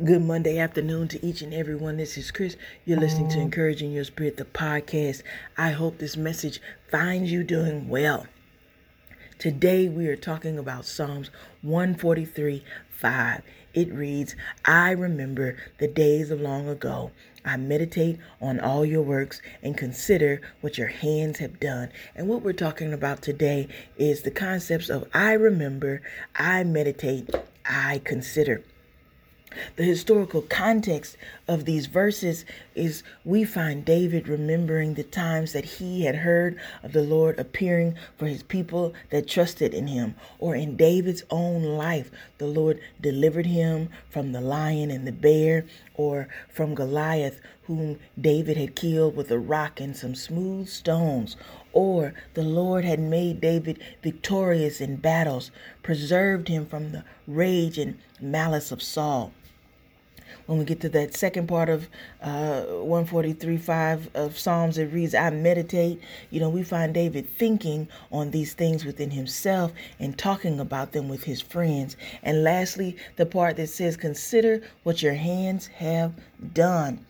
Good Monday afternoon to each and every one. This is Chris. You're listening to Encouraging Your Spirit, the podcast. I hope this message finds you doing well. Today we are talking about Psalms 143 5. It reads, I remember the days of long ago. I meditate on all your works and consider what your hands have done. And what we're talking about today is the concepts of I remember, I meditate, I consider. The historical context of these verses is we find David remembering the times that he had heard of the Lord appearing for his people that trusted in him, or in David's own life, the Lord delivered him from the lion and the bear, or from Goliath, whom David had killed with a rock and some smooth stones, or the Lord had made David victorious in battles, preserved him from the rage and malice of Saul when we get to that second part of uh, 143 5 of Psalms, it reads, I meditate. You know, we find David thinking on these things within himself and talking about them with his friends. And lastly, the part that says, Consider what your hands have done.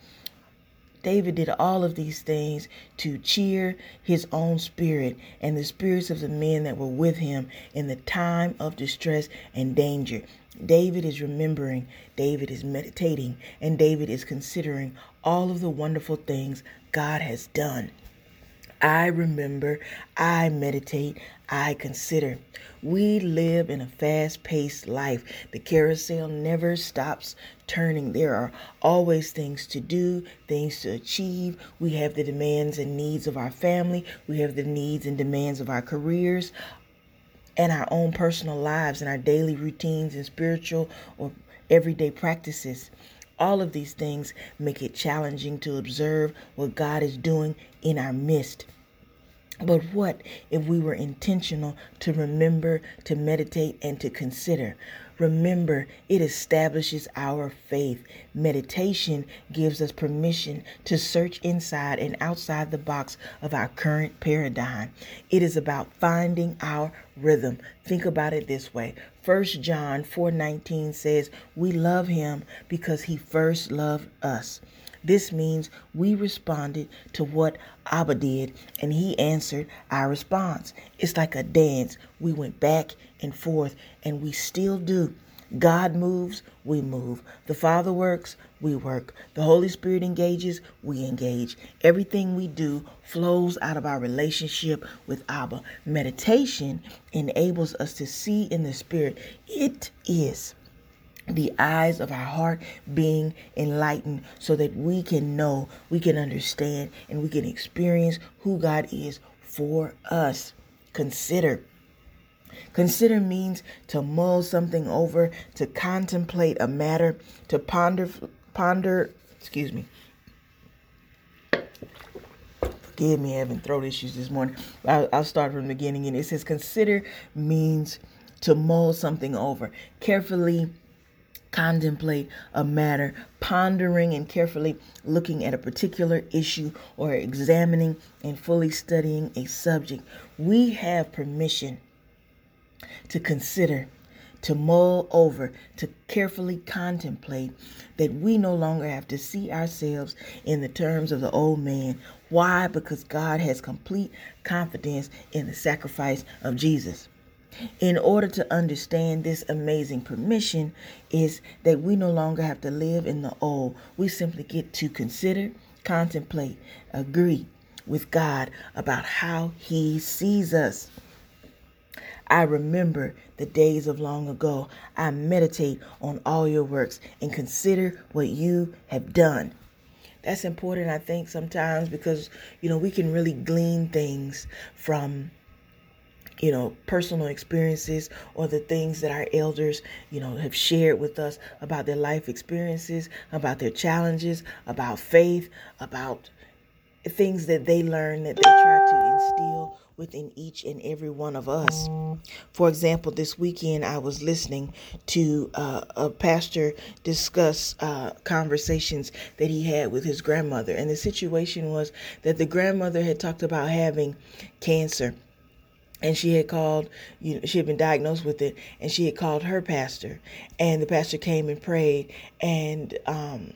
David did all of these things to cheer his own spirit and the spirits of the men that were with him in the time of distress and danger. David is remembering, David is meditating, and David is considering all of the wonderful things God has done. I remember, I meditate, I consider. We live in a fast paced life. The carousel never stops turning. There are always things to do, things to achieve. We have the demands and needs of our family, we have the needs and demands of our careers, and our own personal lives and our daily routines and spiritual or everyday practices. All of these things make it challenging to observe what God is doing in our midst. But what if we were intentional to remember, to meditate, and to consider? Remember, it establishes our faith. Meditation gives us permission to search inside and outside the box of our current paradigm. It is about finding our rhythm. Think about it this way. 1 John 4:19 says, "We love him because he first loved us." This means we responded to what Abba did, and he answered our response. It's like a dance. We went back and forth, and we still do. God moves, we move. The Father works, we work. The Holy Spirit engages, we engage. Everything we do flows out of our relationship with Abba. Meditation enables us to see in the Spirit. It is the eyes of our heart being enlightened so that we can know, we can understand, and we can experience who God is for us. Consider. Consider means to mull something over, to contemplate a matter, to ponder, ponder, excuse me. Forgive me having throat issues this morning. I'll, I'll start from the beginning. And it says, consider means to mull something over, carefully contemplate a matter, pondering and carefully looking at a particular issue or examining and fully studying a subject. We have permission to consider, to mull over, to carefully contemplate that we no longer have to see ourselves in the terms of the old man. Why? Because God has complete confidence in the sacrifice of Jesus in order to understand this amazing permission is that we no longer have to live in the old. We simply get to consider, contemplate, agree with God about how he sees us. I remember the days of long ago. I meditate on all your works and consider what you have done. That's important, I think, sometimes because, you know, we can really glean things from you know, personal experiences or the things that our elders, you know, have shared with us about their life experiences, about their challenges, about faith, about things that they learn that they try to instill within each and every one of us. For example, this weekend I was listening to uh, a pastor discuss uh, conversations that he had with his grandmother. And the situation was that the grandmother had talked about having cancer and she had called you know she had been diagnosed with it and she had called her pastor. And the pastor came and prayed and um,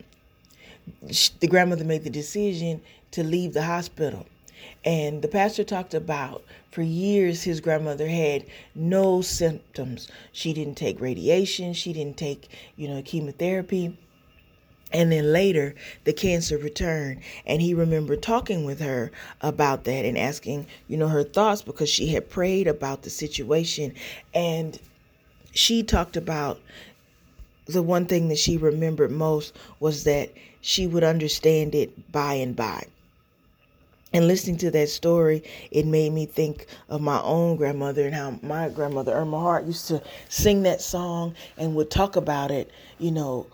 she, the grandmother made the decision to leave the hospital. And the pastor talked about for years his grandmother had no symptoms. She didn't take radiation. She didn't take you know chemotherapy and then later, the cancer returned, and he remembered talking with her about that and asking, you know, her thoughts because she had prayed about the situation. And she talked about the one thing that she remembered most was that she would understand it by and by. And listening to that story, it made me think of my own grandmother and how my grandmother, Irma Hart, used to sing that song and would talk about it, you know,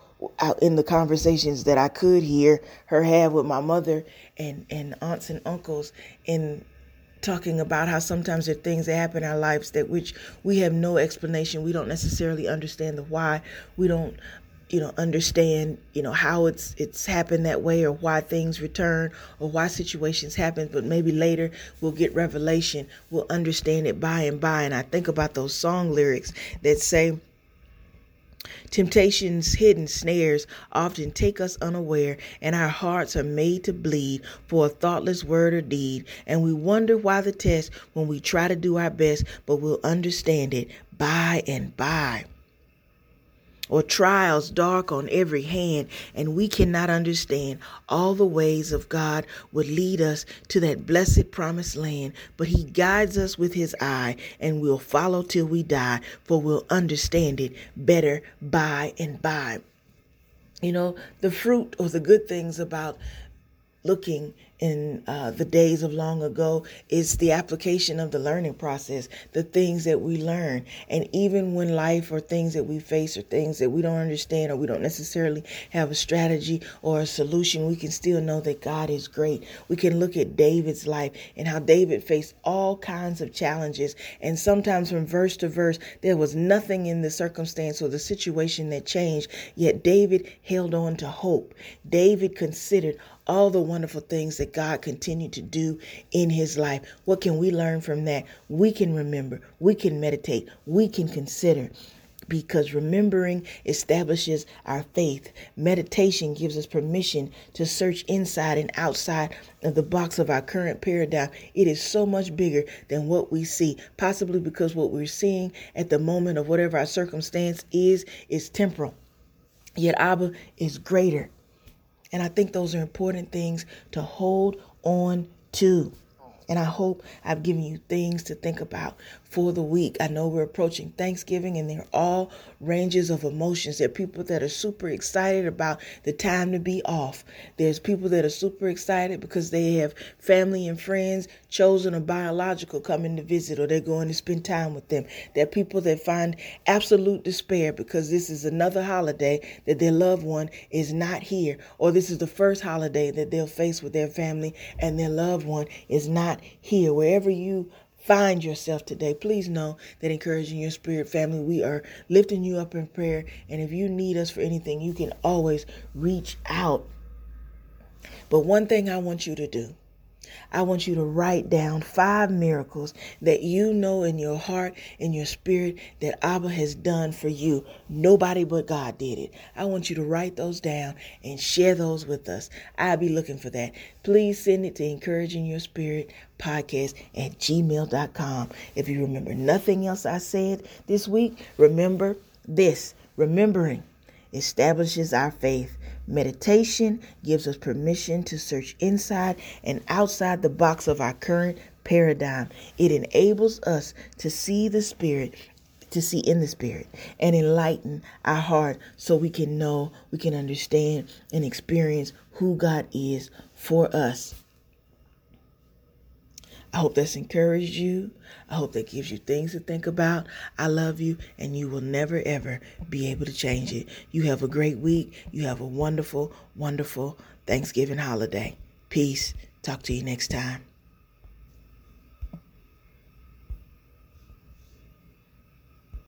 in the conversations that I could hear her have with my mother and, and aunts and uncles in talking about how sometimes there are things that happen in our lives that which we have no explanation. We don't necessarily understand the why. We don't you know understand you know how it's it's happened that way or why things return or why situations happen but maybe later we'll get revelation we'll understand it by and by and i think about those song lyrics that say Temptation's hidden snares often take us unaware, and our hearts are made to bleed for a thoughtless word or deed. And we wonder why the test when we try to do our best, but we'll understand it by and by or trials dark on every hand, and we cannot understand all the ways of God would lead us to that blessed promised land. But He guides us with His eye, and we'll follow till we die, for we'll understand it better by and by. You know, the fruit or the good things about looking in uh, the days of long ago is the application of the learning process, the things that we learn. And even when life or things that we face or things that we don't understand or we don't necessarily have a strategy or a solution, we can still know that God is great. We can look at David's life and how David faced all kinds of challenges. And sometimes from verse to verse, there was nothing in the circumstance or the situation that changed, yet David held on to hope. David considered all the wonderful things that God continued to do in his life. What can we learn from that? We can remember, we can meditate, we can consider. Because remembering establishes our faith. Meditation gives us permission to search inside and outside of the box of our current paradigm. It is so much bigger than what we see, possibly because what we're seeing at the moment of whatever our circumstance is, is temporal. Yet Abba is greater. And I think those are important things to hold on to. And I hope I've given you things to think about for the week. I know we're approaching Thanksgiving and there are all ranges of emotions. There are people that are super excited about the time to be off. There's people that are super excited because they have family and friends, chosen or biological, coming to visit or they're going to spend time with them. There are people that find absolute despair because this is another holiday that their loved one is not here, or this is the first holiday that they'll face with their family and their loved one is not here. Wherever you find yourself today, please know that encouraging your spirit family, we are lifting you up in prayer. And if you need us for anything, you can always reach out. But one thing I want you to do I want you to write down five miracles that you know in your heart, in your spirit, that Abba has done for you. Nobody but God did it. I want you to write those down and share those with us. I'll be looking for that. Please send it to encouraging your spirit podcast at gmail.com. If you remember nothing else I said this week, remember this remembering establishes our faith. Meditation gives us permission to search inside and outside the box of our current paradigm. It enables us to see the Spirit, to see in the Spirit, and enlighten our heart so we can know, we can understand, and experience who God is for us. I hope that's encouraged you. I hope that gives you things to think about. I love you, and you will never, ever be able to change it. You have a great week. You have a wonderful, wonderful Thanksgiving holiday. Peace. Talk to you next time.